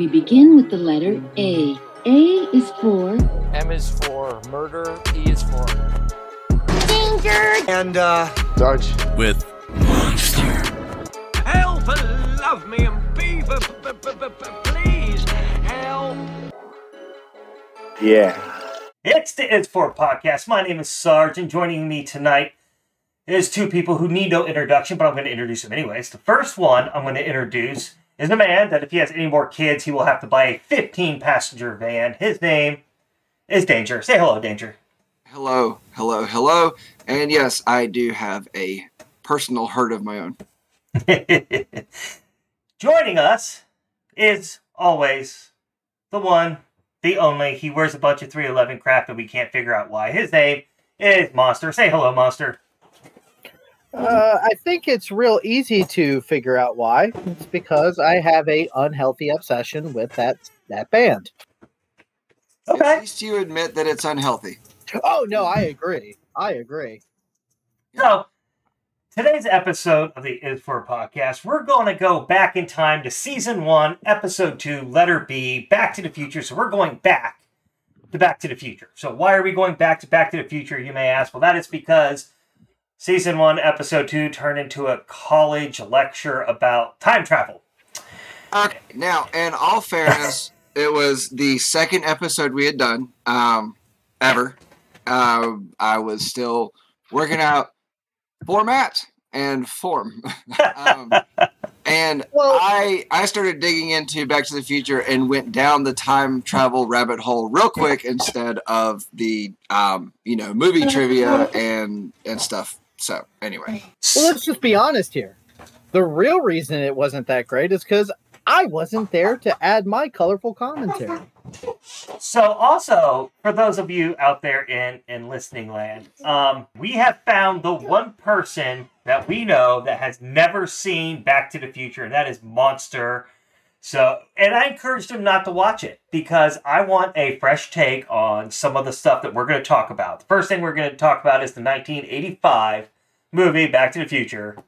We begin with the letter A. A is for M is for murder. E is for Danger! And, uh, Dodge. with Monster. Help! Love me and be, please help! Yeah. It's the It's For podcast. My name is Sarge, and joining me tonight is two people who need no introduction, but I'm going to introduce them anyways. The first one I'm going to introduce is a man that if he has any more kids, he will have to buy a 15 passenger van. His name is Danger. Say hello, Danger. hello, hello, hello. And yes, I do have a personal herd of my own. Joining us is always the one, the only. He wears a bunch of 311 crap and we can't figure out why. His name is Monster. Say hello, Monster. Uh, I think it's real easy to figure out why. It's because I have a unhealthy obsession with that that band. Okay. At least you admit that it's unhealthy. Oh no, I agree. I agree. So, today's episode of the Is For podcast, we're going to go back in time to season one, episode two, letter B, Back to the Future. So, we're going back to Back to the Future. So, why are we going back to Back to the Future, you may ask? Well, that is because season one, episode two turned into a college lecture about time travel. Okay, now, in all fairness, it was the second episode we had done um, ever. Uh, I was still working out format and form. um, and Well- I I started digging into Back to the Future and went down the time travel rabbit hole real quick instead of the um, you know movie trivia and and stuff. So anyway, Well, let's just be honest here. The real reason it wasn't that great is because I wasn't there to add my colorful commentary. So, also for those of you out there in in listening land, um, we have found the one person that we know that has never seen Back to the Future, and that is Monster. So, and I encouraged him not to watch it because I want a fresh take on some of the stuff that we're going to talk about. The first thing we're going to talk about is the 1985 movie Back to the Future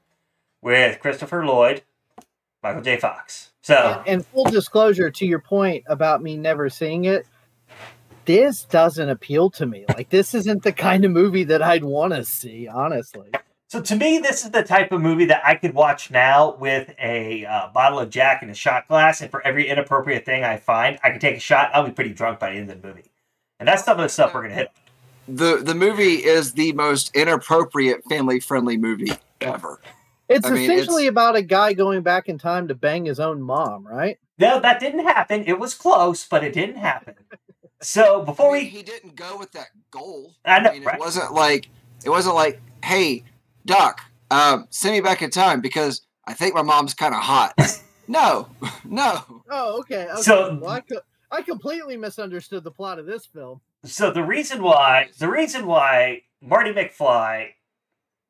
with Christopher Lloyd, Michael J. Fox. So, And full disclosure to your point about me never seeing it, this doesn't appeal to me. Like this isn't the kind of movie that I'd want to see, honestly. So to me, this is the type of movie that I could watch now with a uh, bottle of Jack and a shot glass, and for every inappropriate thing I find, I can take a shot. I'll be pretty drunk by the end of the movie, and that's some of the stuff we're gonna hit. the the movie is the most inappropriate family friendly movie ever. It's I mean, essentially it's- about a guy going back in time to bang his own mom, right? No, that didn't happen. It was close, but it didn't happen. So before I mean, we, he didn't go with that goal. I know, mean, right? it wasn't like it wasn't like, hey, Doc, um, send me back in time because I think my mom's kind of hot. no, no. Oh, okay. okay. So- well, I, co- I completely misunderstood the plot of this film. so the reason why, the reason why Marty McFly,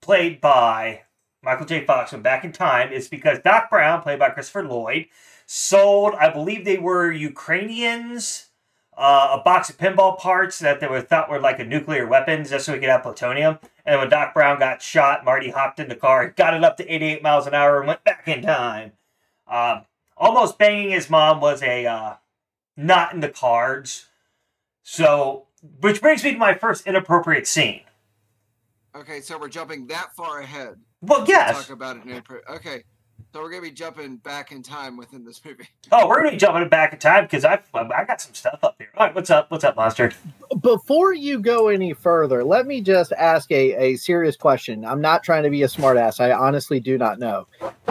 played by Michael J. Fox, went back in time is because Doc Brown, played by Christopher Lloyd, sold, I believe they were Ukrainians, uh, a box of pinball parts that they were thought were like a nuclear weapon just so he could have plutonium. And when Doc Brown got shot, Marty hopped in the car, got it up to 88 miles an hour, and went back in time. Um, almost banging his mom was a uh, not in the cards. So, which brings me to my first inappropriate scene. Okay, so we're jumping that far ahead. Well, yes. Talk about it. Okay, so we're gonna be jumping back in time within this movie. Oh, we're gonna be jumping back in time because I I got some stuff up here. All right, what's up? What's up, monster? Before you go any further, let me just ask a, a serious question. I'm not trying to be a smartass. I honestly do not know.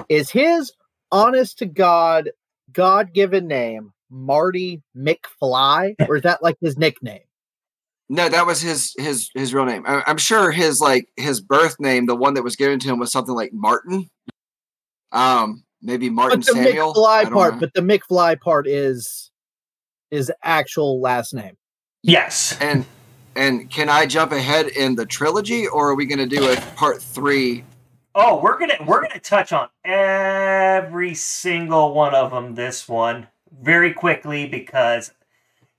Is his honest to God, God given name Marty McFly? Or is that like his nickname? No, that was his his his real name. I, I'm sure his like his birth name, the one that was given to him, was something like Martin. Um, maybe Martin But the Samuel. McFly part, know. but the McFly part is his actual last name. Yes. And and can I jump ahead in the trilogy, or are we going to do a part three? Oh, we're gonna we're gonna touch on every single one of them. This one very quickly because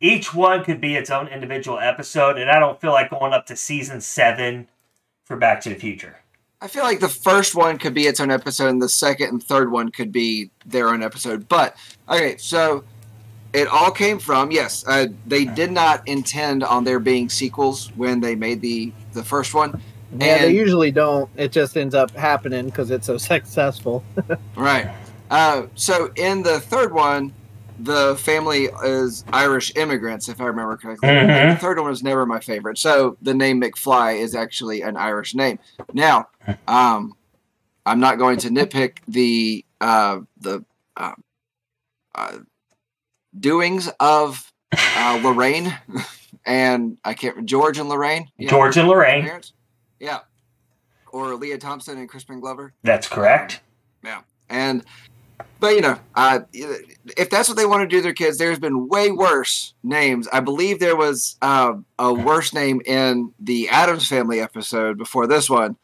each one could be its own individual episode, and I don't feel like going up to season seven for Back to the Future. I feel like the first one could be its own episode, and the second and third one could be their own episode. But okay, so it all came from yes. Uh, they did not intend on there being sequels when they made the the first one. Yeah, they usually don't. It just ends up happening because it's so successful. Right. Uh, so in the third one, the family is Irish immigrants, if I remember correctly. Mhm. The third one was never my favorite. So the name McFly is actually an Irish name. Now, um, I'm not going to nitpick the uh, the uh, uh, doings of uh, Lorraine and I can't George and Lorraine. Yeah, George and Lorraine. parents. Yeah. Or Lea Thompson and Crispin Glover. That's correct. Yeah. And, but you know, uh, if that's what they want to do to their kids, there's been way worse names. I believe there was uh, a worse name in the Addams Family episode before this one.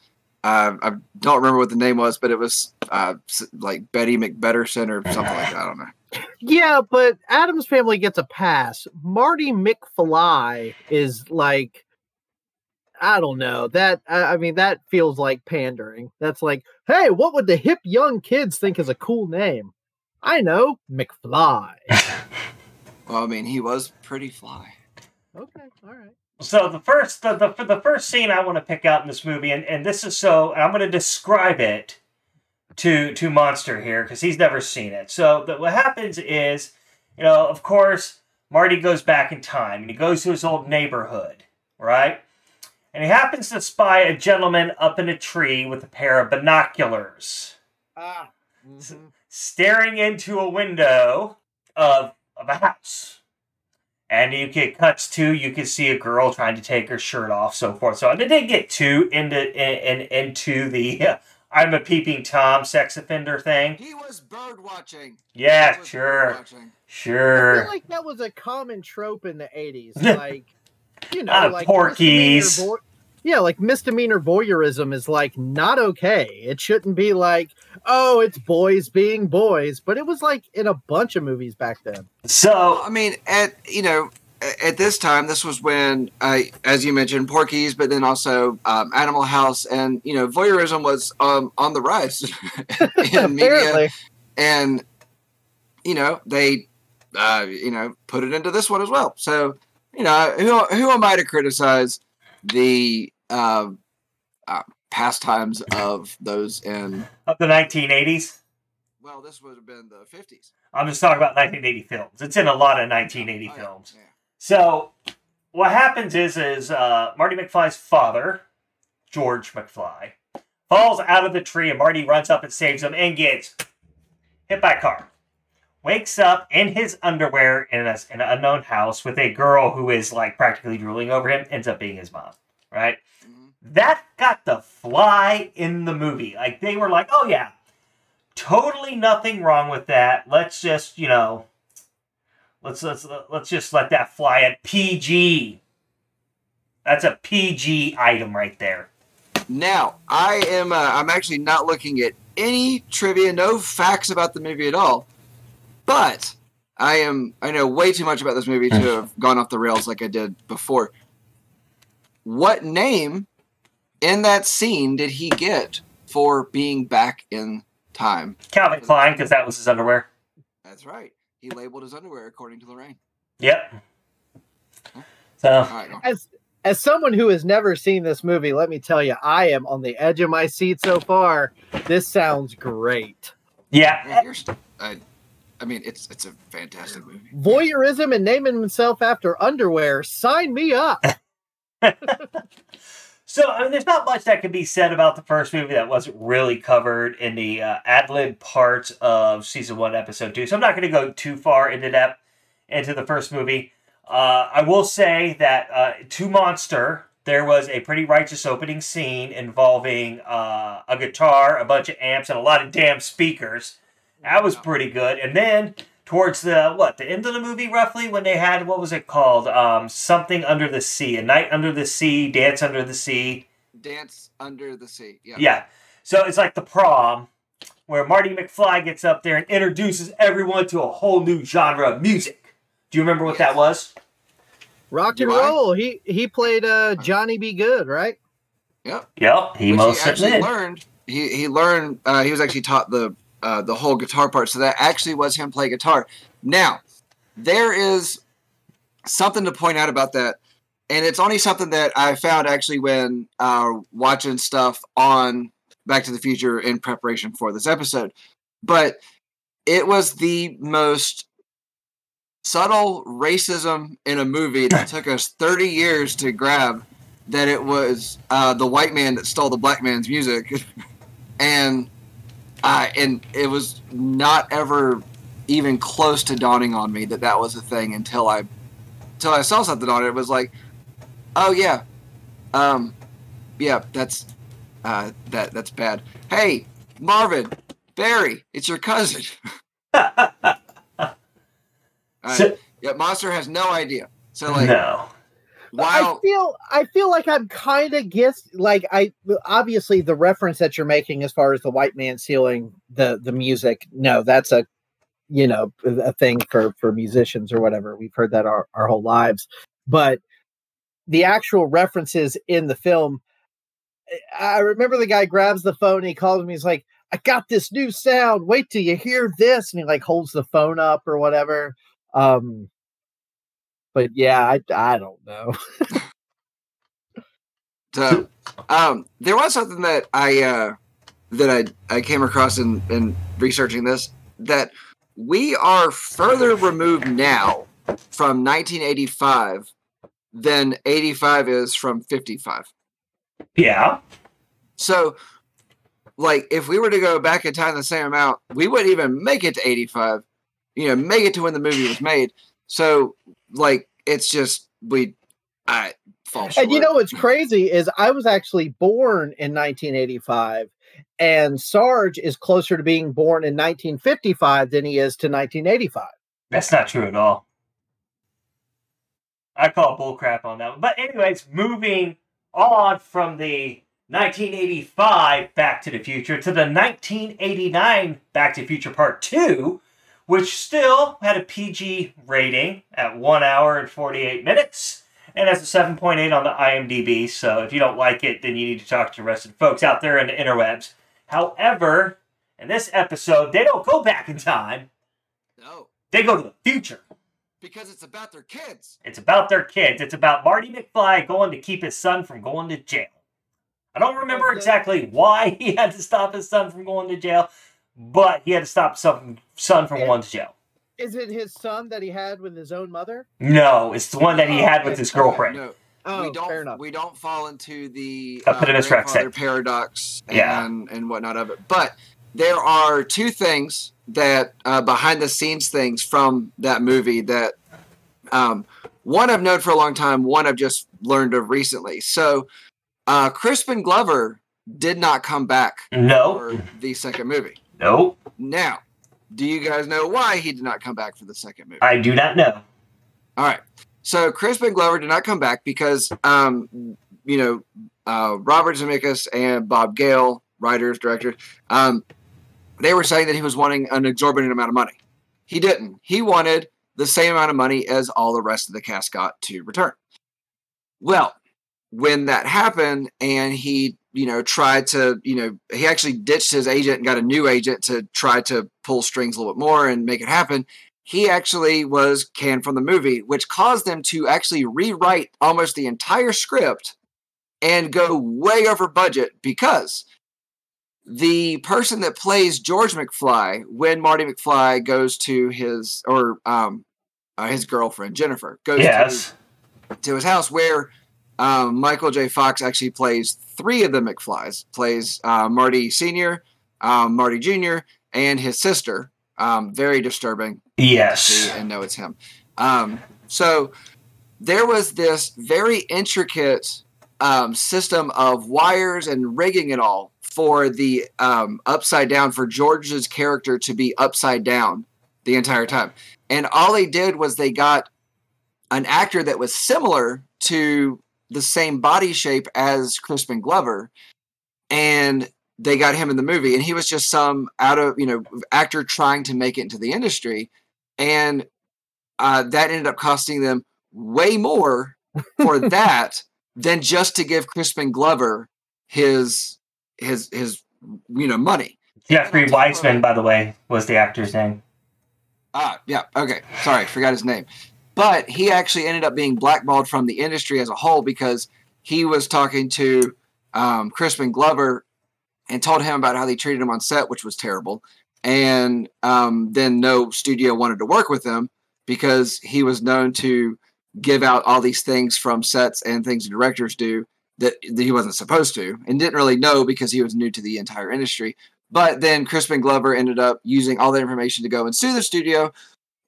Uh, I don't remember what the name was, but it was uh, like Betty McBetterson or something like that. I don't know. yeah, but Addams family gets a pass. Marty McFly is like, I don't know. That I I mean, that feels like pandering. That's like, hey, what would the hip young kids think is a cool name? I know, McFly. Well, I mean, he was pretty fly. okay, all right. So the first the, the the first scene I want to pick out in this movie, and, and this is so I'm going to describe it to to Monster here because he's never seen it. So the, what happens is, you know, of course, Marty goes back in time and he goes to his old neighborhood, right? And he happens to spy a gentleman up in a tree with a pair of binoculars, Ah. staring into a window of of a house. And you get cuts to you can see a girl trying to take her shirt off, so forth. So they didn't get too into in, in, into the uh, I'm a peeping tom sex offender thing. He was bird watching. Yeah, sure, was sure. I feel like that was a common trope in the '80s. Like, you know, like Porky's. misdemeanor voy- yeah, like misdemeanor voyeurism is like not okay. It shouldn't be like, oh, it's boys being boys, but it was like in a bunch of movies back then. So I mean, at you know, at this time, this was when, uh, as you mentioned, Porky's, but then also um, Animal House, and you know, voyeurism was um, on the rise in media, and you know, they, uh, you know, put it into this one as well. So, you know, who who am I to criticize the uh, uh, pastimes of those in? of the 1980s, Well, this would have been the fifties. I'm just talking about 1980 films. It's in a lot of 1980 Oh, yeah, films. yeah. So what happens is is uh, Marty McFly's father, George McFly, falls out of the tree and Marty runs up and saves him and gets hit by a car. Wakes up in his underwear in, a, in an unknown house with a girl who is like practically drooling over him, ends up being his mom, right? Mhm. That got the fly in the movie. Like they were like, oh yeah, totally nothing wrong with that. Let's just, you know, let's let's let's just let that fly at PG. That's a PG item right there. Now, I am. Uh, I'm actually not looking at any trivia, no facts about the movie at all. But I am. I know way too much about this movie to have gone off the rails like I did before. What name in that scene did he get for being back in time? Calvin Klein, because that was his underwear. That's right. He labeled his underwear according to Lorraine. Yep. So All right. go. as as someone who has never seen this movie, let me tell you, I am on the edge of my seat so far. This sounds great. yeah, Yeah, you're st- I, I mean, it's it's a fantastic movie. Voyeurism and naming himself after underwear. Sign me up. So I mean, there's not much that can be said about the first movie that wasn't really covered in the uh, ad lib parts of season one, episode two. So I'm not going to go too far into depth into the first movie. Uh, I will say that uh, to Monster, there was a pretty righteous opening scene involving uh, a guitar, a bunch of amps, and a lot of damn speakers. That was pretty good. And then towards the what the end of the movie, roughly when they had what was it called? Um, something under the sea, a night under the sea, dance under the sea. Dance under the sea. Yeah. Yeah. So it's like the prom where Marty McFly gets up there and introduces everyone to a whole new genre of music. Do you remember what that was? Rock and roll. He he played uh Johnny B. Goode, right? Yep. Yep, he Which most he actually certainly did. learned. He he learned. Uh, he was actually taught the uh, the whole guitar part. So that actually was him play guitar. Now, there is something to point out about that, and it's only something that I found actually when uh, watching stuff on Back to the Future in preparation for this episode. But it was the most subtle racism in a movie that took us 30 years to grab that it was uh, the white man that stole the black man's music and uh, and it was not ever even close to dawning on me that that was a thing until I until I saw something on it. It was like, oh yeah, um, yeah, that's uh, that that's bad. Hey, Marvin, Berry, it's your cousin. So- yeah, Monster has no idea. So like, no. I feel I feel like I'm kind of guess like I obviously the reference that you're making as far as the white man stealing the the music. No, that's a you know a thing for for musicians or whatever. We've heard that our our whole lives, but the actual references in the film. I remember the guy grabs the phone. He calls me. He's like, "I got this new sound. Wait till you hear this." And he like holds the phone up or whatever. Um, but yeah, I I don't know. So, um, there was something that I uh, that I I came across in in researching this that we are further removed now from 1985 than 85 is from 55. Yeah. So, like, if we were to go back in time the same amount, we wouldn't even make it to 85. You know, make it to when the movie was made. So, like, it's just we, I fall short. And you know what's crazy is I was actually born in 1985, and Sarge is closer to being born in 1955 than he is to 1985. That's not true at all. I call bullcrap on that one. But anyways, moving on from the 1985 Back to the Future to the 1989 Back to the Future Part 2, which still had a PG rating at 1 hour and 48 minutes and has a 7.8 on the IMDb. So if you don't like it, then you need to talk to the rest of the folks out there in the interwebs. However, in this episode, they don't go back in time, no, they go to the future. because it's about their kids. It's about their kids. It's about Marty McFly going to keep his son from going to jail. I don't remember exactly why he had to stop his son from going to jail, but he had to stop some son from going to jail. Is it his son that he had with his own mother? No, it's the one that he had with his girlfriend. No, Oh, we don't. fair enough. We don't fall into the uh, grandfather paradox and, Yeah. and whatnot of it. But there are two things that uh, behind the scenes things from that movie that um, one I've known for a long time, one I've just learned of recently. So uh, Crispin Glover did not come back No, for the second movie. No, Now, do you guys know why he did not come back for the second movie? I do not know. All right. So Crispin Glover did not come back because, um, you know, uh, Robert Zemeckis and Bob Gale, writers, directors, um, they were saying that he was wanting an exorbitant amount of money. He didn't. He wanted the same amount of money as all the rest of the cast got to return. Well, when that happened and he, you know, tried to, you know, he actually ditched his agent and got a new agent to try to pull strings a little bit more and make it happen he actually was canned from the movie, which caused them to actually rewrite almost the entire script and go way over budget because the person that plays George McFly when Marty McFly goes to his or um uh, his girlfriend Jennifer goes Yes. to, to his house where um, Michael J. Fox actually plays three of the McFlys, plays uh, Marty Senior, um, Marty Junior, and his sister. Um, very disturbing Yes. and know it's him. Um, so there was this very intricate um, system of wires and rigging it all for the um, upside down for George's character to be upside down the entire time. And all they did was they got an actor that was similar to the same body shape as Crispin Glover, and they got him in the movie. And he was just some out of you know actor trying to make it into the industry and uh, that ended up costing them way more for that than just to give Crispin Glover his his his you know money. Jeffrey Weissman, by the way, was the actor's name. Ah, yeah. Okay. Sorry, forgot his name. But he actually ended up being blackballed from the industry as a whole because he was talking to um, Crispin Glover and told him about how they treated him on set, which was terrible. And um, then no studio wanted to work with him because he was known to give out all these things from sets and things directors do that, that he wasn't supposed to and didn't really know because he was new to the entire industry. But then Crispin Glover ended up using all that information to go and sue the studio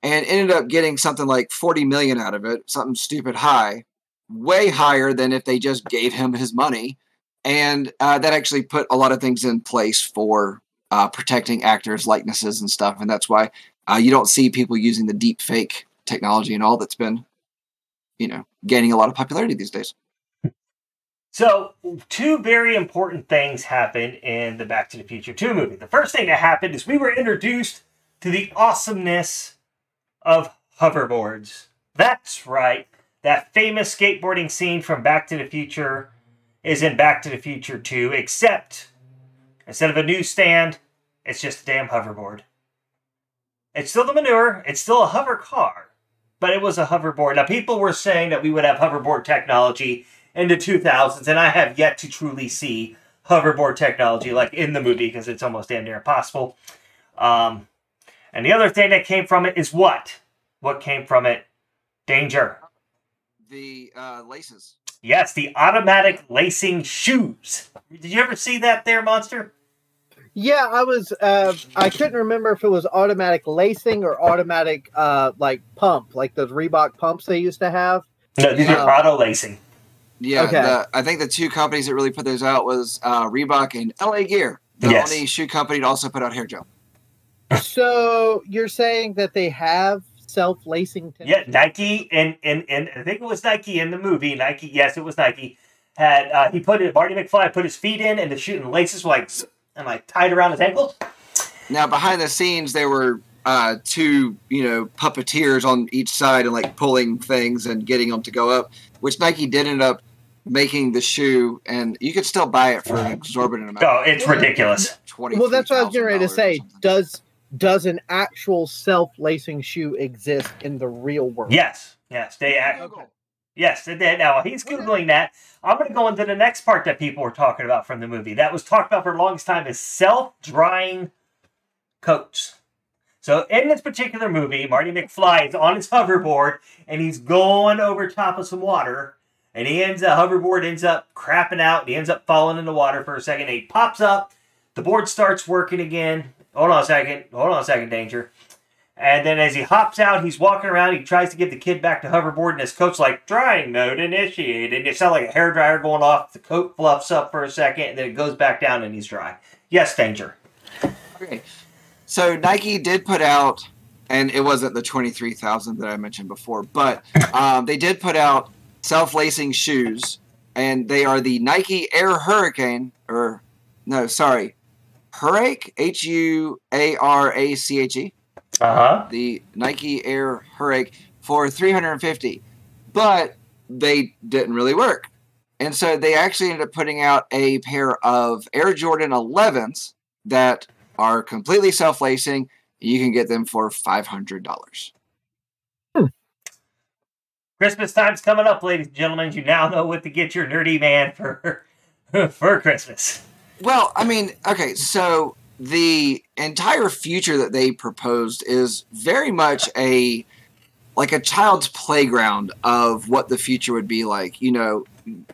and ended up getting something like 40 million out of it, something stupid high, way higher than if they just gave him his money. And uh, that actually put a lot of things in place for uh, protecting actors' likenesses and stuff. And that's why uh, you don't see people using the deep fake technology and all that's been, you know, gaining a lot of popularity these days. So, two very important things happened in the Back to the Future 2 movie. The first thing that happened is we were introduced to the awesomeness of hoverboards. That's right. That famous skateboarding scene from Back to the Future is in Back to the Future 2, except instead of a newsstand, it's just a damn hoverboard. It's still the manure, it's still a hover car, but it was a hoverboard. Now, people were saying that we would have hoverboard technology in the 2000s, and I have yet to truly see hoverboard technology like in the movie because it's almost damn near impossible. Um, and the other thing that came from it is what? What came from it? Danger. The uh, laces. Yes, the automatic lacing shoes. Did you ever see that there, Monster? Yeah, I was. Uh, I couldn't remember if it was automatic lacing or automatic, uh, like pump, like those Reebok pumps they used to have. No, these Yeah. are auto lacing. Yeah, Okay. the, I think the two companies that really put those out was uh, Reebok and LA Gear, the Yes. only shoe company to also put out hair gel. So you're saying that they have self-lacing? Yeah, Nike and, and and I think it was Nike in the movie. Nike, yes, it was Nike. Had uh, he put it? Marty McFly put his feet in, and the shoe and laces were like and like tied around his ankles. Now, behind the scenes, there were uh, two, you know, puppeteers on each side and like pulling things and getting them to go up, which Nike did end up making the shoe, and you could still buy it for an exorbitant amount. Oh, it's ridiculous. Twenty. Well, that's what I was getting ready to say. Does does an actual self-lacing shoe exist in the real world? Yes, yes, they act. Okay. Yes, they did. Now he's googling that. I'm going to go into the next part that people were talking about from the movie. That was talked about for the longest time is self-drying coats. So in this particular movie, Marty McFly is on his hoverboard and he's going over top of some water, and he ends the hoverboard ends up crapping out. And he ends up falling in the water for a second. And he pops up. The board starts working again. Hold on a second. Hold on a second, Danger. And then as he hops out, he's walking around. He tries to get the kid back to hoverboard, and his coat's like, drying mode initiated. And it sounds like a hairdryer going off. The coat fluffs up for a second, and then it goes back down, and he's dry. Yes, Danger. Okay. So Nike did put out, and it wasn't the twenty three thousand that I mentioned before, but um, they did put out self lacing shoes, and they are the Nike Air Hurricane, or no, sorry, Hurricane H U A R A C H E, Uh huh. the Nike Air Hurricane for three hundred and fifty, but they didn't really work, and so they actually ended up putting out a pair of Air Jordan 11s that are completely self-lacing. You can get them for five hundred dollars. Christmas time's coming up, ladies and gentlemen. You now know what to get your nerdy man for for Christmas. Well, I mean, okay, so the entire future that they proposed is very much a like a child's playground of what the future would be like. You know,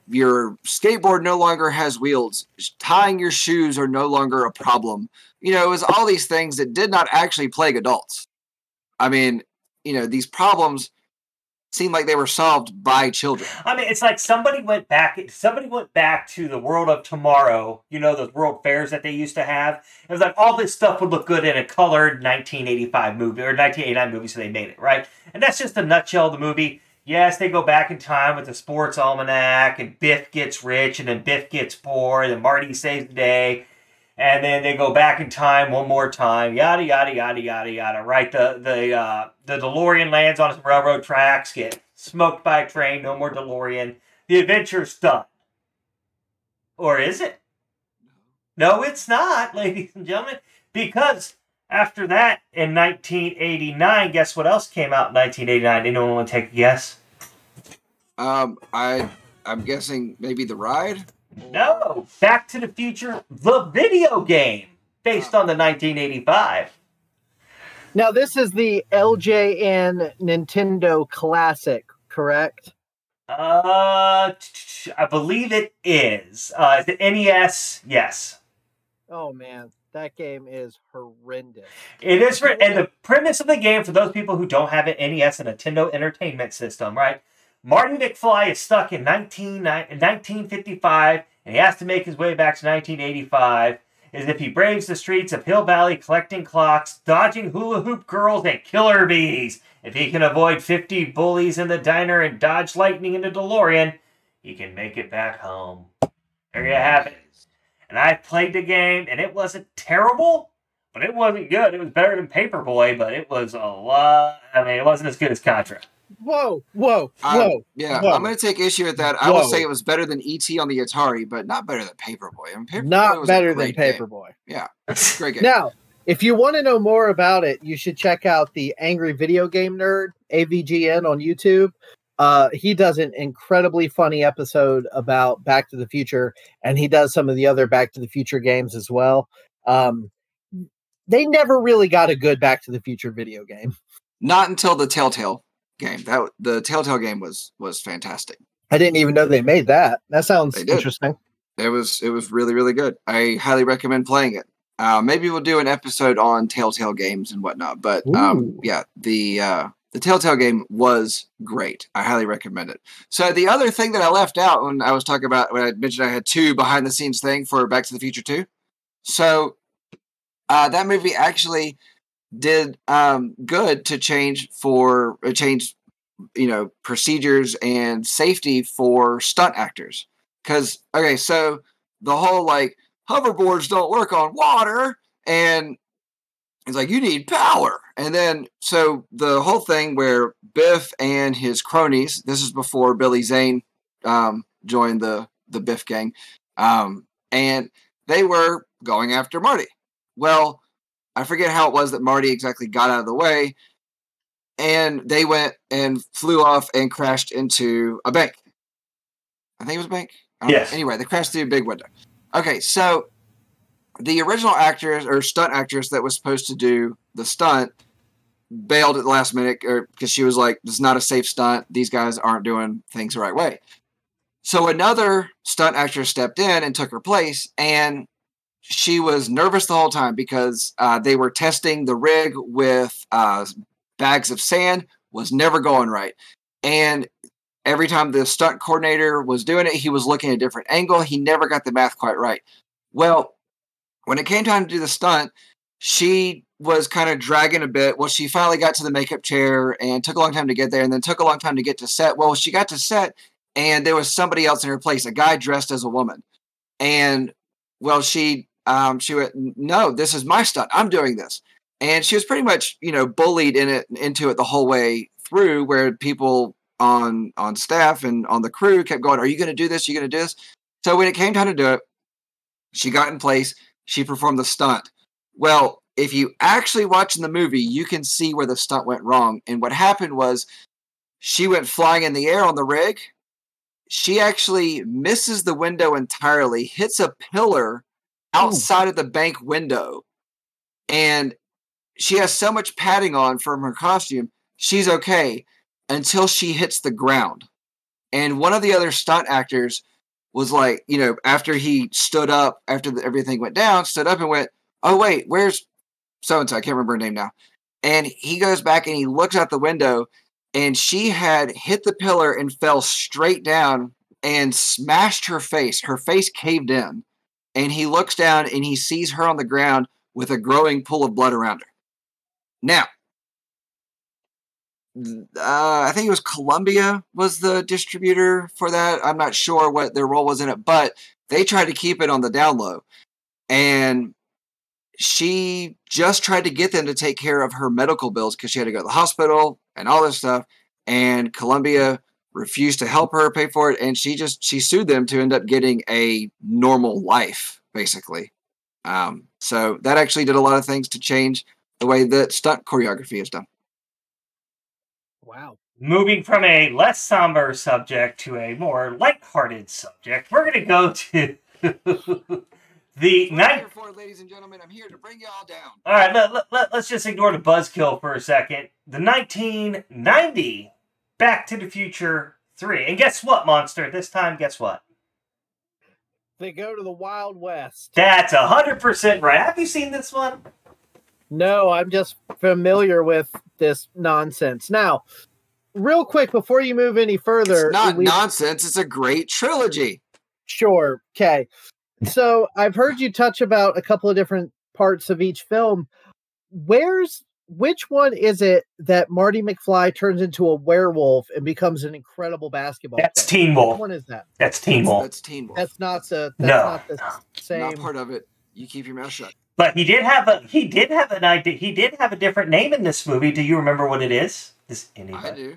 your skateboard no longer has wheels. Tying your shoes are no longer a problem. You know, it was all these things that did not actually plague adults. I mean, you know, these problems seemed like they were solved by children. I mean, it's like somebody went back. Somebody went back to the world of tomorrow. You know those world fairs that they used to have. It was like all this stuff would look good in a colored 1985 movie or 1989 movie, so they made it right. And that's just a nutshell of the movie. Yes, they go back in time with the sports almanac, and Biff gets rich, and then Biff gets poor, and then Marty saves the day, and then they go back in time one more time. Yada yada yada yada yada. Right? The the uh, the DeLorean lands on some railroad tracks, get smoked by a train. No more DeLorean. The adventure's done. Or is it? No, it's not, ladies and gentlemen, because After that, in 1989, guess what else came out in 1989? Anyone want to take a guess? Um, I I'm guessing maybe the ride. No, Back to the Future, the video game, based on the 1985. Now this is the LJN Nintendo Classic, correct? Uh, I believe it is. Uh, is it NES? Yes. Oh man, that game is horrendous. It is and the premise of the game for those people who don't have an NES, and a Nintendo Entertainment System, right? Marty McFly is stuck in 19, 1955, and he has to make his way back to 1985. As if he braves the streets of Hill Valley collecting clocks, dodging hula hoop girls and killer bees. If he can avoid 50 bullies in the diner and dodge lightning in the DeLorean, he can make it back home. There you have it. And I played the game, and it wasn't terrible, but it wasn't good. It was better than Paperboy, but it was a lot. I mean, it wasn't as good as Contra. Whoa, whoa, Um, whoa! yeah, whoa. I'm going to take issue with that. I will Whoa. say it was better than ET on the Atari, but not better than Paperboy. I mean, Paperboy Not was better than great game. Paperboy. Great game. Now, if you want to know more about it, you should check out the Angry Video Game Nerd AVGN on YouTube. Uh, he does an incredibly funny episode about Back to the Future, and he does some of the other Back to the Future games as well. Um, they never really got a good Back to the Future video game. Not until the Telltale game. That the Telltale game was was fantastic. I didn't even know they made that. That sounds interesting. It was it was really really good. I highly recommend playing it. Uh, maybe we'll do an episode on Telltale games and whatnot. But um, yeah, the uh, the Telltale game was great. I highly recommend it. So the other thing that I left out when I was talking about when I mentioned I had two behind the scenes thing for Back to the Future Two. So uh, that movie actually did um, good to change for uh, change you know procedures and safety for stunt actors. Because okay so the whole like hoverboards don't work on water and it's like you need power. And then so the whole thing where biff and his cronies this is before billy zane um, joined the the biff gang um, and they were going after marty. Well i forget how it was that marty exactly got out of the way and they went and flew off and crashed into a bank i think it was a bank don't know. Yes. anyway they crashed through a big window okay so the original actors or stunt actress that was supposed to do the stunt bailed at the last minute er, because she was like, "This is not a safe stunt. These guys aren't doing things the right way." So another stunt actress stepped in and took her place, and she was nervous the whole time because uh, they were testing the rig with uh, bags of sand. Was never going right, and every time the stunt coordinator was doing it, he was looking at a different angle. He never got the math quite right. Well, when it came time to do the stunt, she was kind of dragging a bit. Well, she finally got to the makeup chair and took a long time to get there, and then took a long time to get to set. Well, she got to set, and there was somebody else in her place, a guy dressed as a woman. And well, she um, she went, "No, this is my stunt. I'm doing this." And she was pretty much, you know, bullied in it into it the whole way through, where people on on staff and on the crew kept going, "Are you going to do this? Are you going to do this?" So when it came time to do it, she got in place. She performed the stunt. Well, if you actually watch in the movie, you can see where the stunt went wrong. And what happened was she went flying in the air on the rig. She actually misses the window entirely, hits a pillar outside of the bank window. And she has so much padding on from her costume, she's okay until she hits the ground. And one of the other stunt actors was like, you know, after he stood up, after the, everything went down, stood up and went, oh, wait, where's so and so? I can't remember her name now. And he goes back and he looks out the window, and she had hit the pillar and fell straight down and smashed her face. Her face caved in. And he looks down and he sees her on the ground with a growing pool of blood around her. Now, uh, I think it was Columbia was the distributor for that. I'm not sure what their role was in it, but they tried to keep it on the down low. And she just tried to get them to take care of her medical bills because she had to go to the hospital and all this stuff. And Columbia refused to help her pay for it. And she just she sued them to end up getting a normal life, basically. Um, so that actually did a lot of things to change the way that stunt choreography is done. Wow. Moving from a less somber subject to a more light-hearted subject, we're going to go to the night. for, ladies and gentlemen, I'm here to bring you all down. All right, let, let, let, us just ignore the buzzkill for a second. The 1990 Back to the Future 3. And guess what, Monster? This time, guess what? They go to the Wild West. That's 100% right. Have you seen this one? No, I'm just familiar with this nonsense. Now, real quick before you move any further, It's not we- nonsense. It's a great trilogy. Sure. Okay. So I've heard you touch about a couple of different parts of each film. Where's which one is it that Marty McFly turns into a werewolf and becomes an incredible basketball That's player? Teen Which one is that? That's Teen That's, Wolf. that's Teen Wolf. That's not the that's No. not the same. not part of it. You keep your mouth shut. But he did have a he did have an idea. He did have a different name in this movie. Do you remember what it is? This I anybody? do.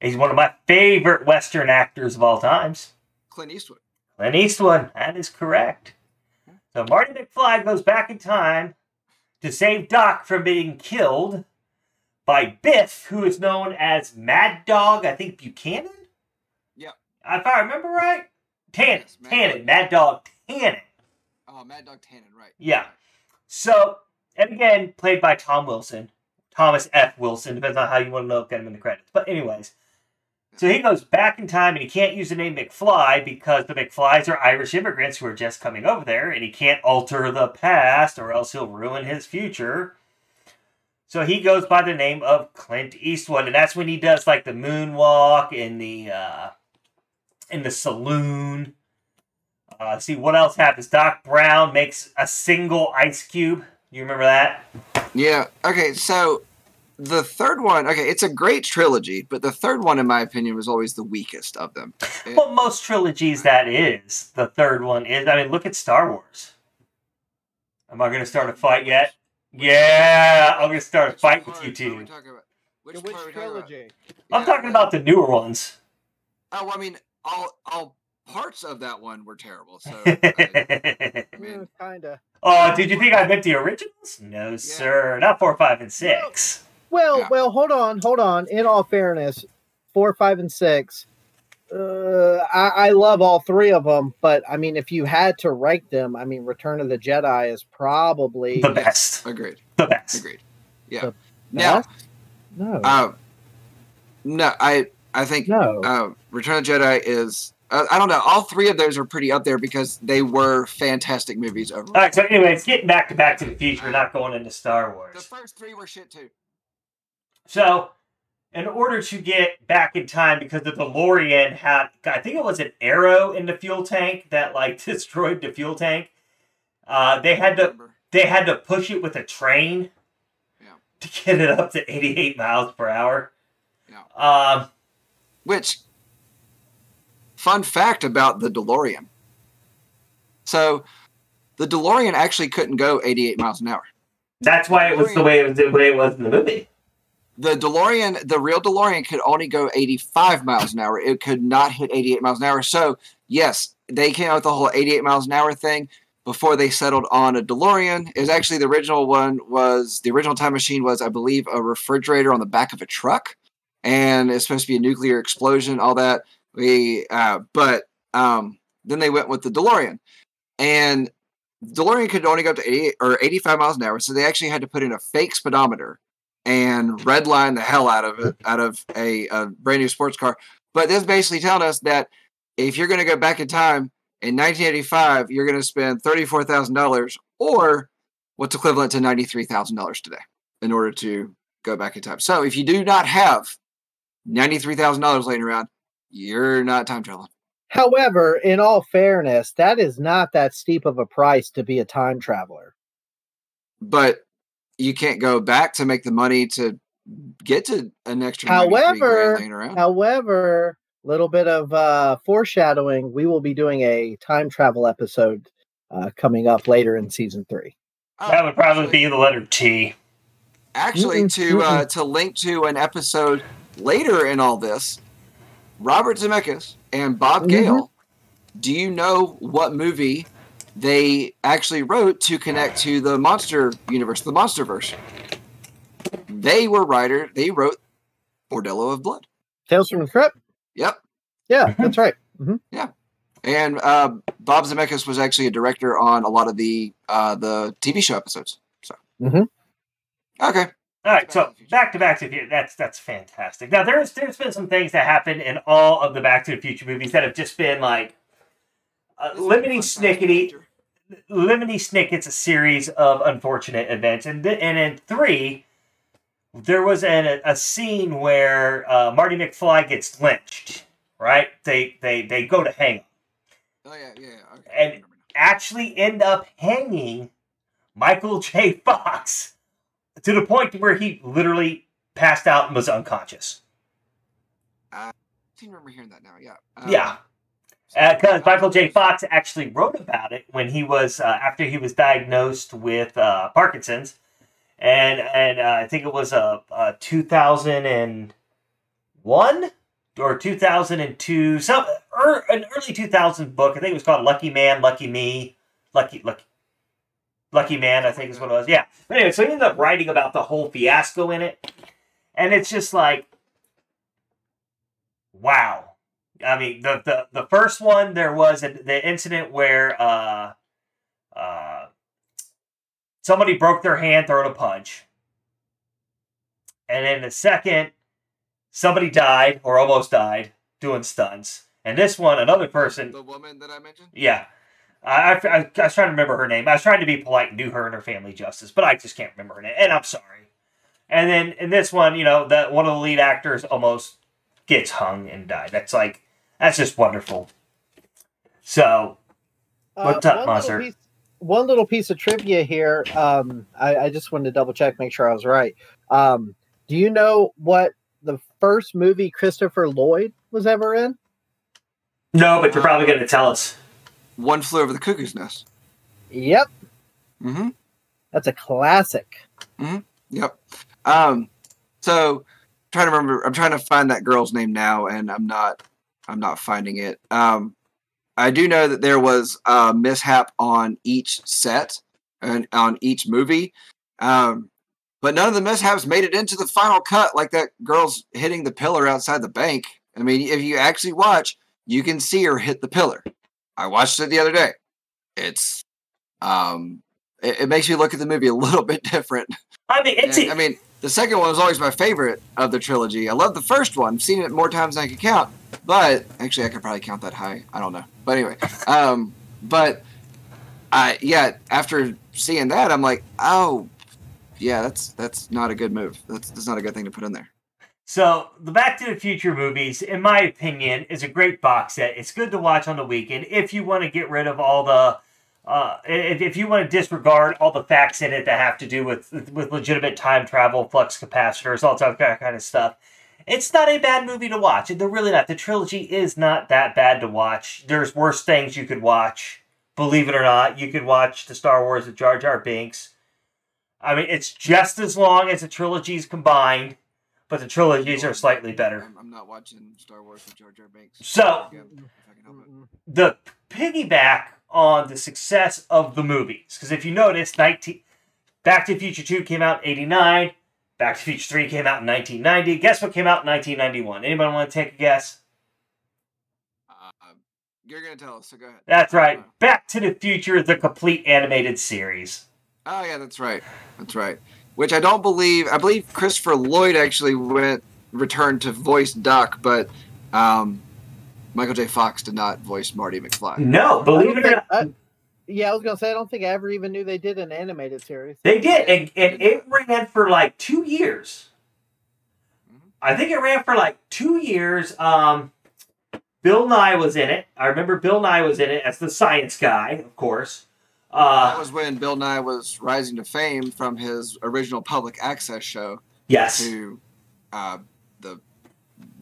He's one of my favorite Western actors of all times. Clint Eastwood. Clint Eastwood. That is correct. So Marty McFly goes back in time to save Doc from being killed by Biff, who is known as Mad Dog. I think Buchanan. Yep. If I remember right, Tannen. Yes, Mad Tannen. Dog. Mad Dog Tannen. Oh, Mad Dog Tannen, right. Yeah. So, and again, played by Tom Wilson. Thomas F. Wilson, depends on how you want to look at him in the credits. But, anyways, so he goes back in time and he can't use the name McFly because the McFlys are Irish immigrants who are just coming over there and he can't alter the past or else he'll ruin his future. So he goes by the name of Clint Eastwood, and that's when he does like the moonwalk in the uh, in the saloon. Uh, see what else happens. Doc Brown makes a single ice cube. You remember that? Yeah. Okay. So the third one, okay, it's a great trilogy, but the third one, in my opinion, was always the weakest of them. It- Well, most trilogies that is. The third one is. I mean, look at Star Wars. Am I going to start a fight yet? Yeah, I'm going to start a fight with you are two. we talking about? Which, Which, part talking about? trilogy? I'm Yeah, talking about the newer ones. Oh, well, I mean, all all parts of that one were terrible. So, I, I mean, mm, kinda. oh, did you think I meant the originals? No, sir. Not four, five, and six. Well, Yeah. well, hold on, hold on. In all fairness, four, five, and six. Uh, I, I love all three of them, but I mean, if you had to rank them, I mean, Return of the Jedi is probably The best. agreed. The best. Agreed. Yeah. The Now. No, uh, no, I I think no. uh, Return of the Jedi is. Uh, I don't know. All three of those are pretty up there because they were fantastic movies overall. All right, so anyways, getting back to Back to the Future, not going into Star Wars. The first three were shit too. So, in order to get back in time, because the DeLorean had, I think it was an arrow in the fuel tank that like destroyed the fuel tank. Uh, they had to they had to push it with a train Yeah. to get it up to 88 miles per hour. Yeah. Um, Which, fun fact about the DeLorean. So, the DeLorean actually couldn't go 88 miles an hour. that's why it was the way it was the way it was in the movie. The DeLorean, the real DeLorean, could only go 85 miles an hour. It could not hit 88 miles an hour. So, yes, they came out with the whole 88 miles an hour thing before they settled on a DeLorean. Is actually the original one was the original time machine was, I believe, a refrigerator on the back of a truck, and it's supposed to be a nuclear explosion, all that. We, uh, but um, then they went with the DeLorean, and DeLorean could only go up to 88 or 85 miles an hour, so they actually had to put in a fake speedometer and redline the hell out of it, out of a, a brand new sports car. But this basically telling us that if you're going to go back in time in 1985, you're going to spend $34,000 or what's equivalent to $93,000 today in order to go back in time. So if you do not have $93,000 laying around, you're not time traveling. However, in all fairness, that is not that steep of a price to be a time traveler. But you can't go back to make the money to get to an extra 93 grand However, laying around. However, little bit of uh, foreshadowing. We will be doing a time travel episode uh, coming up later in season three. Oh, That would probably actually- be the letter T. actually Mm-mm, to uh, to link to an episode later in all this robert zemeckis and bob Mhm. gale do you know what movie they actually wrote to connect to the monster universe, the MonsterVerse. They were writer. They wrote Bordello of Blood. Tales from the Crypt. Yep. Yeah, that's right. hmm Yeah, And uh, Bob Zemeckis was actually a director on a lot of the uh, the TV show episodes. So. Mhm. Okay. All right, so back to Back to the Future. That's that's fantastic. Now there's there's been some things that happen in all of the Back to the Future movies that have just been like uh, limiting snickety Lemony Snicket's a series of unfortunate events, and th- and in three, there was an, a scene where uh, Marty McFly gets lynched. Right? They they they go to hang. Oh yeah, yeah. yeah. Okay. And- I remember now. Actually, end up hanging Michael J. Fox to the point where he literally passed out and was unconscious. I seem to remember hearing that now. Yeah. Um, Yeah. Because Michael J. Fox actually wrote about it when he was uh, after he was diagnosed with uh, Parkinson's, and and uh, I think it was a, a two thousand and one or two thousand and two, some er, an early two thousand book. I think it was called Lucky Man, Lucky Me, Lucky Lucky Lucky Man. I think is what it was. Yeah. But anyway, so he ended up writing about the whole fiasco in it, and it's just like, wow. I mean, the the, the first one there was a, the incident where uh, uh, somebody broke their hand throwing a punch, and then the second, somebody died or almost died doing stunts, and this one another person, The woman that I mentioned. yeah. I, I, I, was trying to remember her name. I was trying to be polite and do her and her family justice, but I just can't remember her name, and I'm sorry. And then in this one, you know, that one of the lead actors almost gets hung and died. That's like that's just wonderful. So What's up, Uh, one little Monster? piece- one little piece of trivia here. Um, I, I just wanted to double check, make sure I was right. Um, do you know what the first movie Christopher Lloyd was ever in? no, but you're probably going to tell us. One flew over the cuckoo's nest. Yep, Mm-hmm. that's a classic. Mm-hmm. Yep. Um, so trying to remember I'm trying to find that girl's name now and I'm not I'm not finding it. Um I do know that there was a mishap on each set and on each movie. Um but none of the mishaps made it into the final cut like that girl's hitting the pillar outside the bank. I mean, if you actually watch, you can see her hit the pillar. I watched it the other day. It's um it, it makes me look at the movie a little bit different. I mean, it's And, I mean, the second one was always my favorite of the trilogy. I love the first one. I've seen it more times than I can count. But actually, I could probably count that high. I don't know. But anyway, um, but I yeah, after seeing that, I'm like, oh, yeah, that's that's not a good move. That's that's not a good thing to put in there. So, the Back to the Future movies, in my opinion, is a great box set. It's good to watch on the weekend if you want to get rid of all the, uh, if, if you want to disregard all the facts in it that have to do with with legitimate time travel, flux capacitors, all that kind of stuff. It's not a bad movie to watch. They're really not. The trilogy is not that bad to watch. There's worse things you could watch. Believe it or not, you could watch the Star Wars of Jar Jar Binks. I mean, it's just as long as the trilogies combined but the trilogies are slightly better. I'm, I'm not watching Star Wars with Jar Jar Binks. So- Again, if I can help it. Mm-mm. The piggyback on the success of the movies, because if you notice, 19, Back to the Future 2 came out in 89, Back to the Future 3 came out in 1990. Guess what came out in 1991? Anybody want to take a guess? Uh, you're gonna tell us, so go ahead. That's right. Back to the Future, the complete animated series. Oh yeah, that's right. That's right. Which I don't believe. I believe Christopher Lloyd actually went returned to voice Doc, but um, Michael J. Fox did not voice Marty McFly. No, believe it or not. I- yeah, I was gonna say I don't think I ever even knew they did an animated series. They did, and, and it ran for like two years. I think it ran for like two years. Um, Bill Nye was in it. I remember Bill Nye was in it as the science guy, of course. That Uh, was when Bill Nye was rising to fame from his original public access show yes, to uh, the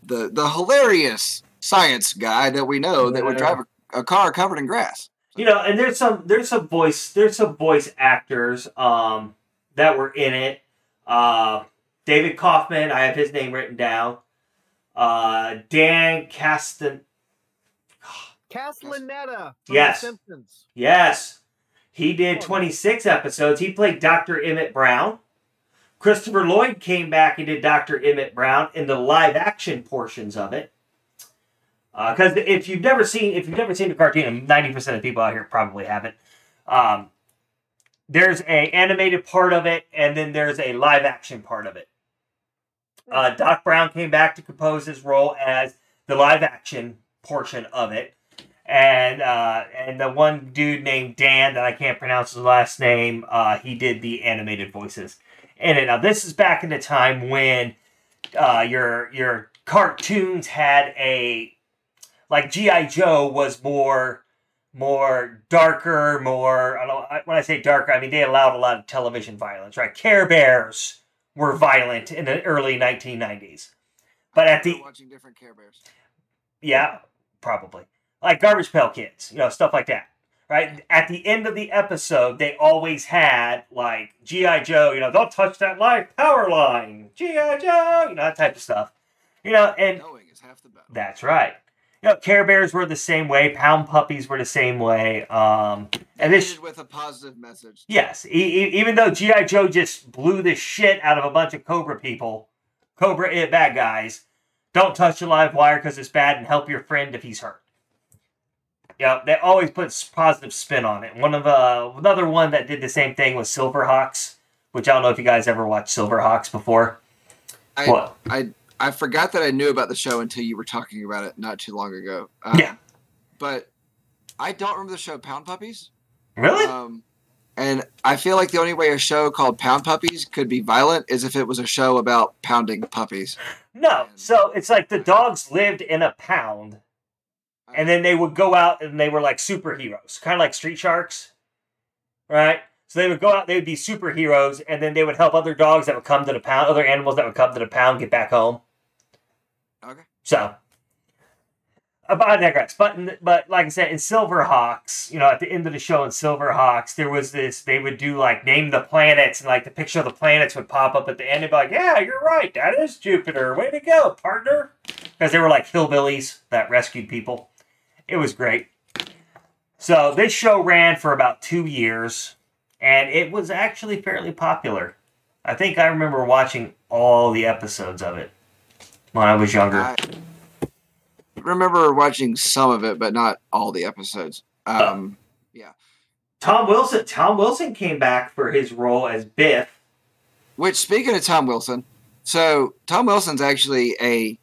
the the hilarious science guy that we know that would drive a, a car covered in grass. You know, and there's some there's some voice there's some voice actors um that were in it. Uh, David Kaufman, I have his name written down. Uh, Dan Castan, Castellaneta Yes. The Simpsons. yes. He did 26 episodes. He played Dr. Emmett Brown. Christopher Lloyd came back and did Dr. Emmett Brown in the live action portions of it. Because if you've never seen if you've never seen the cartoon, 90% of people out here probably haven't. Um, there's a animated part of it, and then there's a live action part of it. Uh, Doc Brown came back to compose his role as the live action portion of it, and uh, and the one dude named Dan that I can't pronounce his last name, uh, he did the animated voices in it. Now this is back in the time when uh, your your cartoons had a like GI Joe was more more darker, more. I don't, when I say darker, I mean they allowed a lot of television violence, right? Care Bears were violent in the early 1990s, but at the watching different Care Bears. yeah, probably. Like Garbage Pail Kids, you know, stuff like that. Right? At the end of the episode, they always had like G.I. Joe, you know, don't touch that live power line. G.I. Joe, you know, that type of stuff. You know, and Knowing is half the battle. that's right. You know, Care Bears were the same way, Pound Puppies were the same way. Um, and this with a positive message. Yes, e- e- even though GI Joe just blew the shit out of a bunch of Cobra people, Cobra it bad guys, don't touch a live wire because it's bad, and help your friend if he's hurt. Yeah, they always put positive spin on it. One of uh, another one that did the same thing was Silverhawks, which I don't know if you guys ever watched Silverhawks before. I, What? I I forgot that I knew about the show until you were talking about it not too long ago. Um, Yeah. But I don't remember the show Pound Puppies. Really? Um, and I feel like the only way a show called Pound Puppies could be violent is if it was a show about pounding puppies. no. So it's like the dogs lived in a pound, and then they would go out and they were like superheroes, kind of like Street Sharks, right? So they would go out, they would be superheroes, and then they would help other dogs that would come to the pound, other animals that would come to the pound, get back home. Okay. So, but I digress. But but like I said, in Silverhawks, you know, at the end of the show in Silverhawks, there was this. They would do like name the planets, and like the picture of the planets would pop up at the end. And be like, "Yeah, you're right. That is Jupiter. Way to go, partner!" Because they were like hillbillies that rescued people. It was great. So this show ran for about two years, and it was actually fairly popular. I think I remember watching all the episodes of it when I was younger. I remember watching some of it, but not all the episodes. Um, yeah. Tom Wilson. Tom Wilson came back for his role as Biff. Which, speaking of Tom Wilson, so Tom Wilson's actually a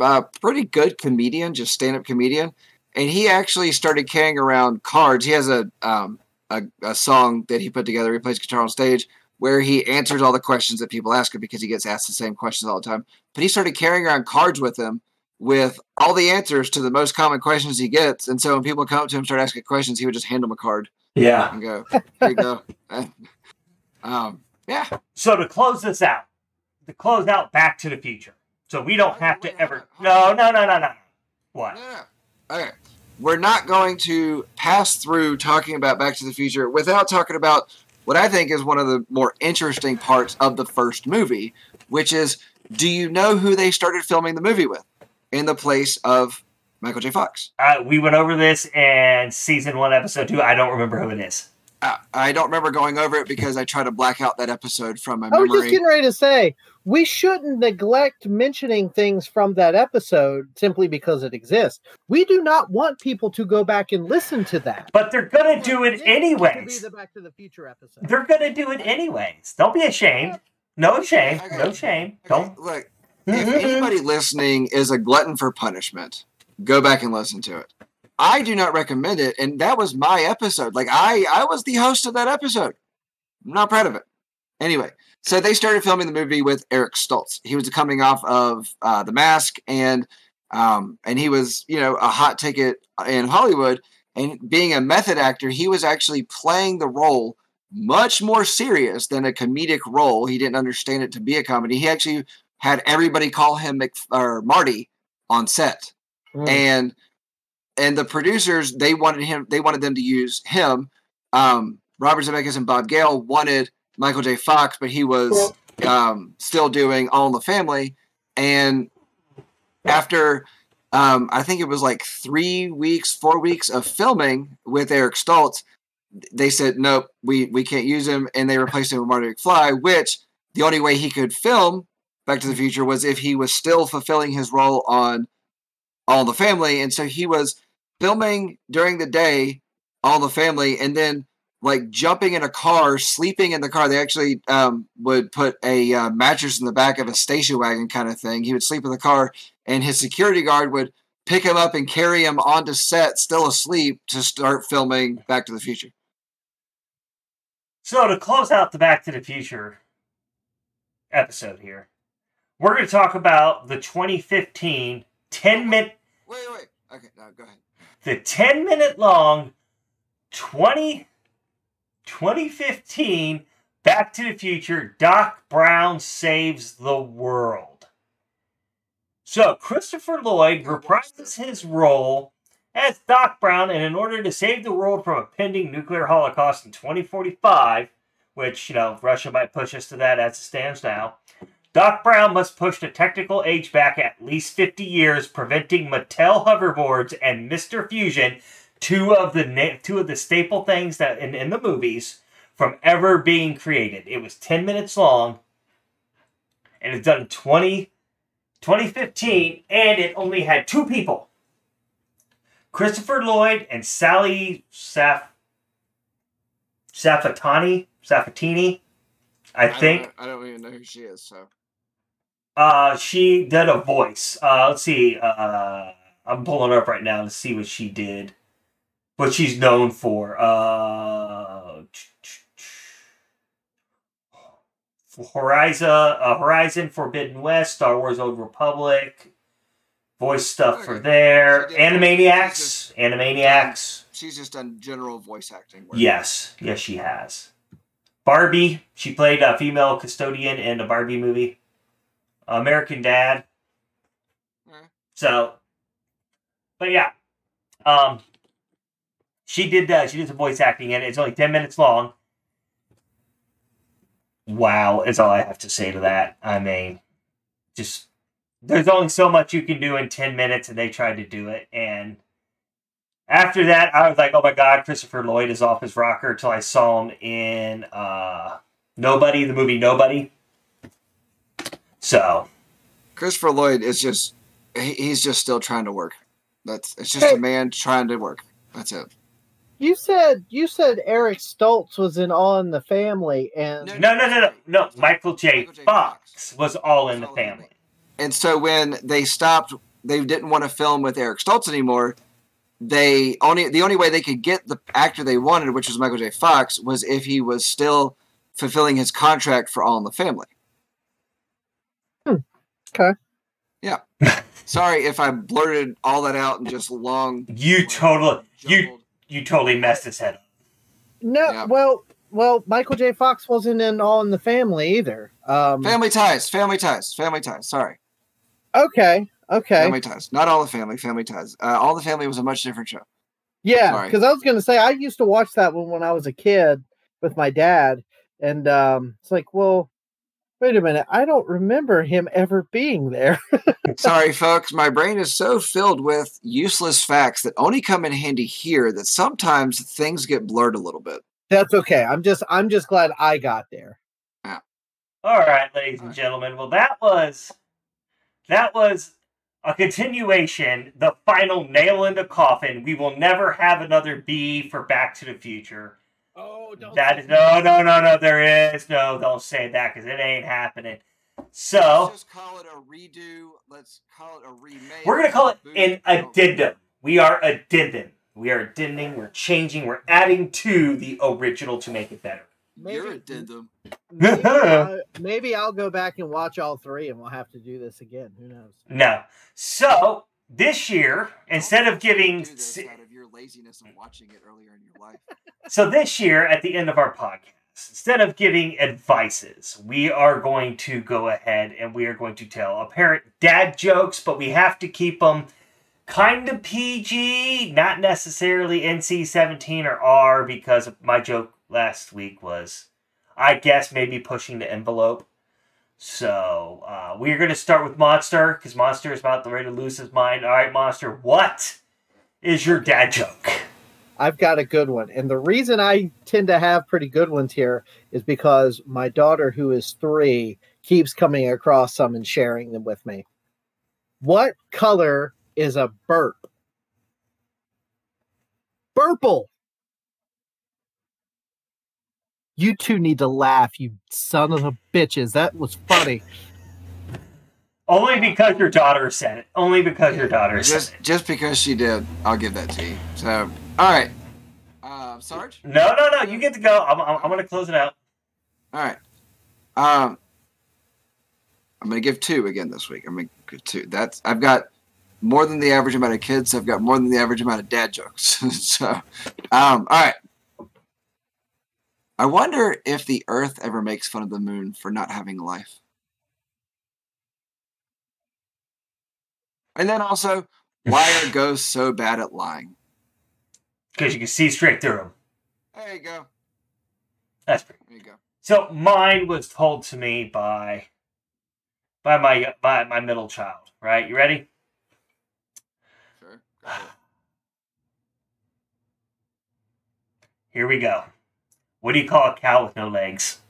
uh, pretty good comedian, just stand-up comedian, and he actually started carrying around cards. He has a um, a, a song that he put together. He plays guitar on stage where he answers all the questions that people ask him because he gets asked the same questions all the time. But he started carrying around cards with him with all the answers to the most common questions he gets. And so when people come up to him and start asking questions, he would just hand them a card Yeah. and go, "Here you go." um, yeah. So to close this out, to close out Back to the Future. So we don't have to ever. No, no, no, no, no. What? No, no, no. Okay. We're not going to pass through talking about Back to the Future without talking about what I think is one of the more interesting parts of the first movie, which is do you know who they started filming the movie with in the place of Michael J. Fox? Uh, we went over this in season one, episode two. I don't remember who it is. Uh, I don't remember going over it because I try to black out that episode from my memory. I was just getting ready to say we shouldn't neglect mentioning things from that episode simply because it exists. We do not want people to go back and listen to that. But they're gonna do it To be the Back to the Future episode. They're gonna do it anyways. Don't be ashamed. No shame. No shame. Okay, Don't. look. If anybody listening is a glutton for punishment, go back and listen to it. I do not recommend it, and that was my episode. Like I, I was the host of that episode. I'm not proud of it. Anyway, so they started filming the movie with Eric Stoltz. He was coming off of uh, The Mask, and um, and he was you know a hot ticket in Hollywood. And being a method actor, he was actually playing the role much more serious than a comedic role. He didn't understand it to be a comedy. He actually had everybody call him Mc, or Marty on set, Mm. and and the producers they wanted him. They wanted them to use him. Um, Robert Zemeckis and Bob Gale wanted Michael J. Fox, but he was um, still doing All in the Family, and after. Um, I think it was like three weeks, four weeks of filming with Eric Stoltz. they said nope, we we can't use him, and they replaced him with Marty McFly. Which the only way he could film Back to the Future was if he was still fulfilling his role on All in the Family, and so he was filming during the day All the Family, and then like jumping in a car, sleeping in the car. They actually um, would put a uh, mattress in the back of a station wagon kind of thing. He would sleep in the car, and his security guard would pick him up and carry him onto set, still asleep, to start filming Back to the Future. So to close out the Back to the Future episode here, we're going to talk about the 2015 10 minute, Wait, wait. Okay, no, go ahead. The 10 minute long 20 2015 Back to the Future Doc Brown Saves the World. So Christopher Lloyd reprises his role as Doc Brown, and in order to save the world from a pending nuclear holocaust in 2045, which, you know, Russia might push us to that as it stands now, Doc Brown must push the technical age back at least 50 years, preventing Mattel hoverboards and Mr. Fusion, two of the na- two of the staple things that in, in the movies, from ever being created. It was 10 minutes long, and it's done in 20, 2015, and it only had two people. Christopher Lloyd and Sally Saf Safatani Safatini, I don't think. I don't even know who she is. So Uh, she did a voice. Uh, let's see. Uh, I'm pulling up right now to see what she did, what she's known for. Uh, Horizon, uh, Horizon Forbidden West, Star Wars: Old Republic, voice stuff for there. Animaniacs, Animaniacs. she's just done general voice acting. work. Yes, yes, she has. Barbie, she played a female custodian in a Barbie movie. American Dad. Alright. So, but yeah, um, she did that. She did some voice acting in it. It's only ten minutes long. Wow, is all I have to say to that. I mean, just there's only so much you can do in ten minutes, and they tried to do it, and after that, I was like, "Oh my God, Christopher Lloyd is off his rocker." Until I saw him in uh, Nobody, the movie Nobody. So Christopher Lloyd is just he, he's just still trying to work. That's it's just Hey. a man trying to work. That's it. You said you said Eric Stoltz was in All in the Family, and No. no, no, no, no, no. Michael J. Michael J. Fox was all in the All in the family. And so when they stopped, they didn't want to film with Eric Stoltz anymore. They only the only way they could get the actor they wanted, which was Michael J. Fox, was if he was still fulfilling his contract for All in the Family. Okay. Yeah. Sorry if I blurted all that out and just long. You totally, you, you totally messed his head up. no, Yeah. well, well, Michael J. Fox wasn't in All in the Family either. Um, Family ties, family ties, family ties. Sorry, okay, okay, family ties. Not all the family, family ties. Uh, all the family was a much different show. yeah. Because I was gonna say I used to watch that one when I was a kid with my dad, and um, it's like, well, wait a minute, I don't remember him ever being there. Sorry, folks. My brain is so filled with useless facts that only come in handy here that sometimes things get blurred a little bit. That's okay. I'm just, I'm just glad I got there. Yeah. All right, ladies and gentlemen. Well, that was that was a continuation, the final nail in the coffin. We will never have another B for Back to the Future. Oh, don't That is no, no, no, no. There is no. Don't say that because it ain't happening. So Let's just call it a redo. Let's call it a remake. we're gonna call it an addendum. We are addendum. We are addending. We're changing. We're adding to the original to make it better. Your addendum. maybe, I- uh, maybe I'll go back and watch all three, and we'll have to do this again. Who knows? No. So this year, instead Don't of giving, do this out of your laziness of watching it earlier in your life. so this year at the end of our podcast, instead of giving advices, we are going to go ahead and we are going to tell apparent dad jokes, but we have to keep them kind of PG, not necessarily NC 17 or R, because my joke last week was, I guess, maybe pushing the envelope. So uh, we're going to start with Monster because Monster is about the ready to lose his mind. All right, Monster, what is your dad joke? I've got a good one. And the reason I tend to have pretty good ones here is because my daughter, who is three, keeps coming across some and sharing them with me. What color is a burp? Burple. You two need to laugh, you son of a bitches. That was funny. Only because your daughter said it. Only because your daughter said Just it. just because she did, I'll give that to you. So, all right, uh, Sarge. No, no, no. You get to go. I'm, I'm, I'm going to close it out. All right. Um, I'm gonna give two again this week. I'm gonna give two. That's I've got more than the average amount of kids. I've got more than the average amount of dad jokes. so, um, all right. I wonder if the Earth ever makes fun of the moon for not having life. And then also, why are ghosts so bad at lying? Because you can see straight through them. There you go. That's pretty. There you go. So mine was told to me by by my by my middle child. Right? You ready? Sure. Go for it. Here we go. What do you call a cow with no legs?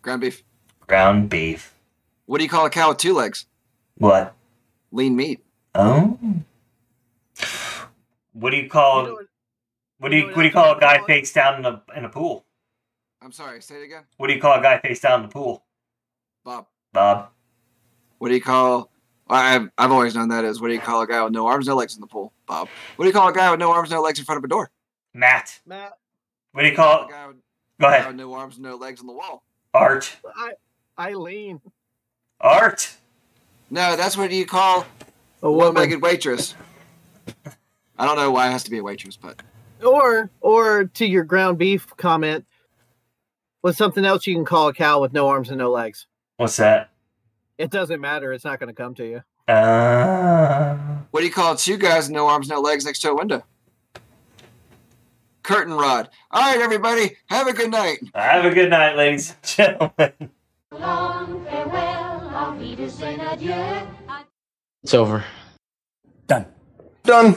Ground beef. Ground beef. What do you call a cow with two legs? What? Lean meat. Oh. What do you call You know what- what do you you know what what do you call a guy face down in a in a pool? I'm sorry. Say it again. What do you call a guy face down in the pool? Bob. Bob. What do you call? I've I've always known that is what do you call a guy with no arms, no legs in the pool? Bob. What do you call a guy with no arms, no legs in front of a door? Matt. Matt, What do you A call guy with, go a guy ahead. with no arms, no legs on the wall. Art. I, Eileen, Art. No, that's what you call a a woman, one-legged waitress. I don't know why it has to be a waitress, but or or to your ground beef comment, what's something else you can call a cow with no arms and no legs? What's that? It doesn't matter. It's not going to come to you. Uh, what do you call two guys with no arms, no legs next to a window? Curtain rod. All right, everybody, have a good night. have a good night, ladies and gentlemen. Long farewell, auf Wiedersehen, adieu. It's over. Done.